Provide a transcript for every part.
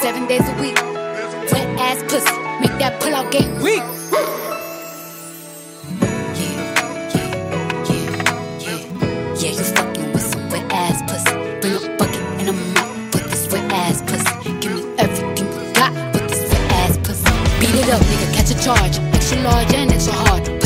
seven days a week. Wet ass pussy, make that pull out game weak. Yeah, you fucking with some wet ass pussy. Bring a bucket and a mop with this wet ass pussy. Give me everything you got with this wet ass pussy. Beat it up, nigga, catch a charge. Extra large and extra hard.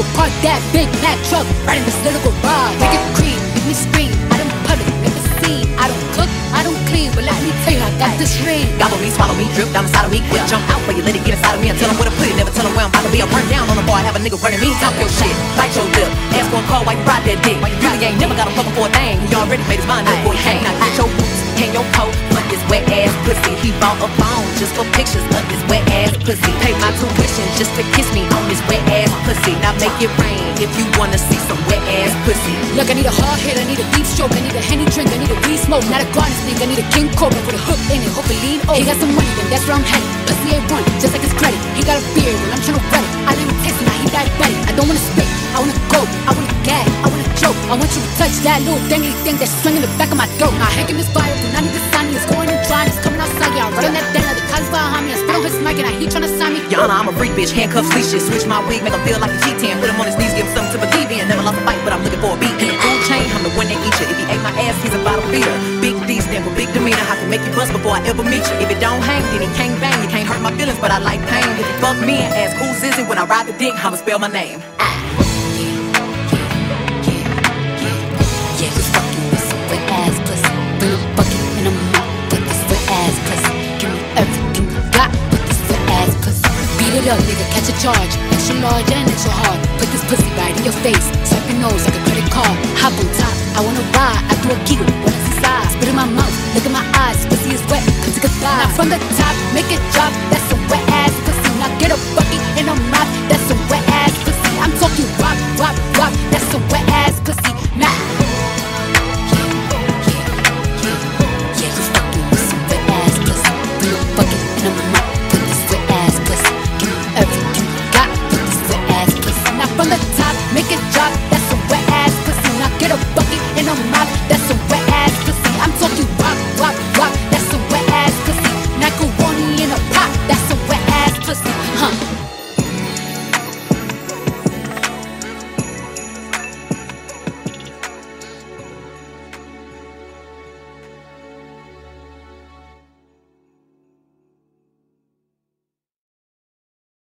Disguise. I want you to park that big Mack truck right in this little garage. Make it cream, make me scream. I don't public, never seen. I don't cook, I don't clean, but let me tell you, I got this ring. Gobble me, swallow me, drip down the side of me. Quick jump out, but you let it get inside of me. I tell him where to put it, never tell him where I'm about to be. I run down on the bar, I have a nigga running me. Talk your shit, bite your lip. Ask for a call while you ride that dick. You really ain't never got a fucking for a thing. He already made his mind up he came. Now get your boots, hang your coat, but this wet ass pussy. He bought a phone just for pictures of this wet ass pussy. Pay my tuition just to kiss me on this wet ass pussy. Now make it rain if you wanna see some wet ass pussy. Look, I need a hard hit, I need a deep stroke, I need a henny drink, I need a weed smoke, not a garden snake, I need a king cobra with a hook in it, hope it lean over. He got some money, then that's where I'm headed. Pussy ain't one, just like his credit. He got a beard, well I'm tryna wet it. I let him taste it, now he ready. I don't wanna spit, I wanna go, I wanna gag, I wanna choke. I want you to touch that little dangly thing that's swinging the back of my throat. My hank this fire, when I need the sun, it's going and drying, it's and I he tryna sign me. Honor, I'm a freak bitch, handcuffs, leashes. Switch my wig, make him feel like a G10. Put him on his knees, give him something to believe in. Never lost a fight, but I'm looking for a beat. In food chain, I'm the one that eat you. If he ate my ass, he's a bottom feeder. Big D stand for big demeanor. I can make you bust before I ever meet you. If it don't hang, then he can't bang. You can't hurt my feelings, but I like pain. If you fuck me and ask who's is it when I ride the dick, I'ma spell my name. Yeah, charge. Extra large and extra hard. Put this pussy right in your face. Swipe your nose like a credit card. Hop on top, I wanna ride. I do a giggle, what is inside? Spit in my mouth, look in my eyes. Pussy is wet, come take a dive. Now from the top, make it drop. That's Now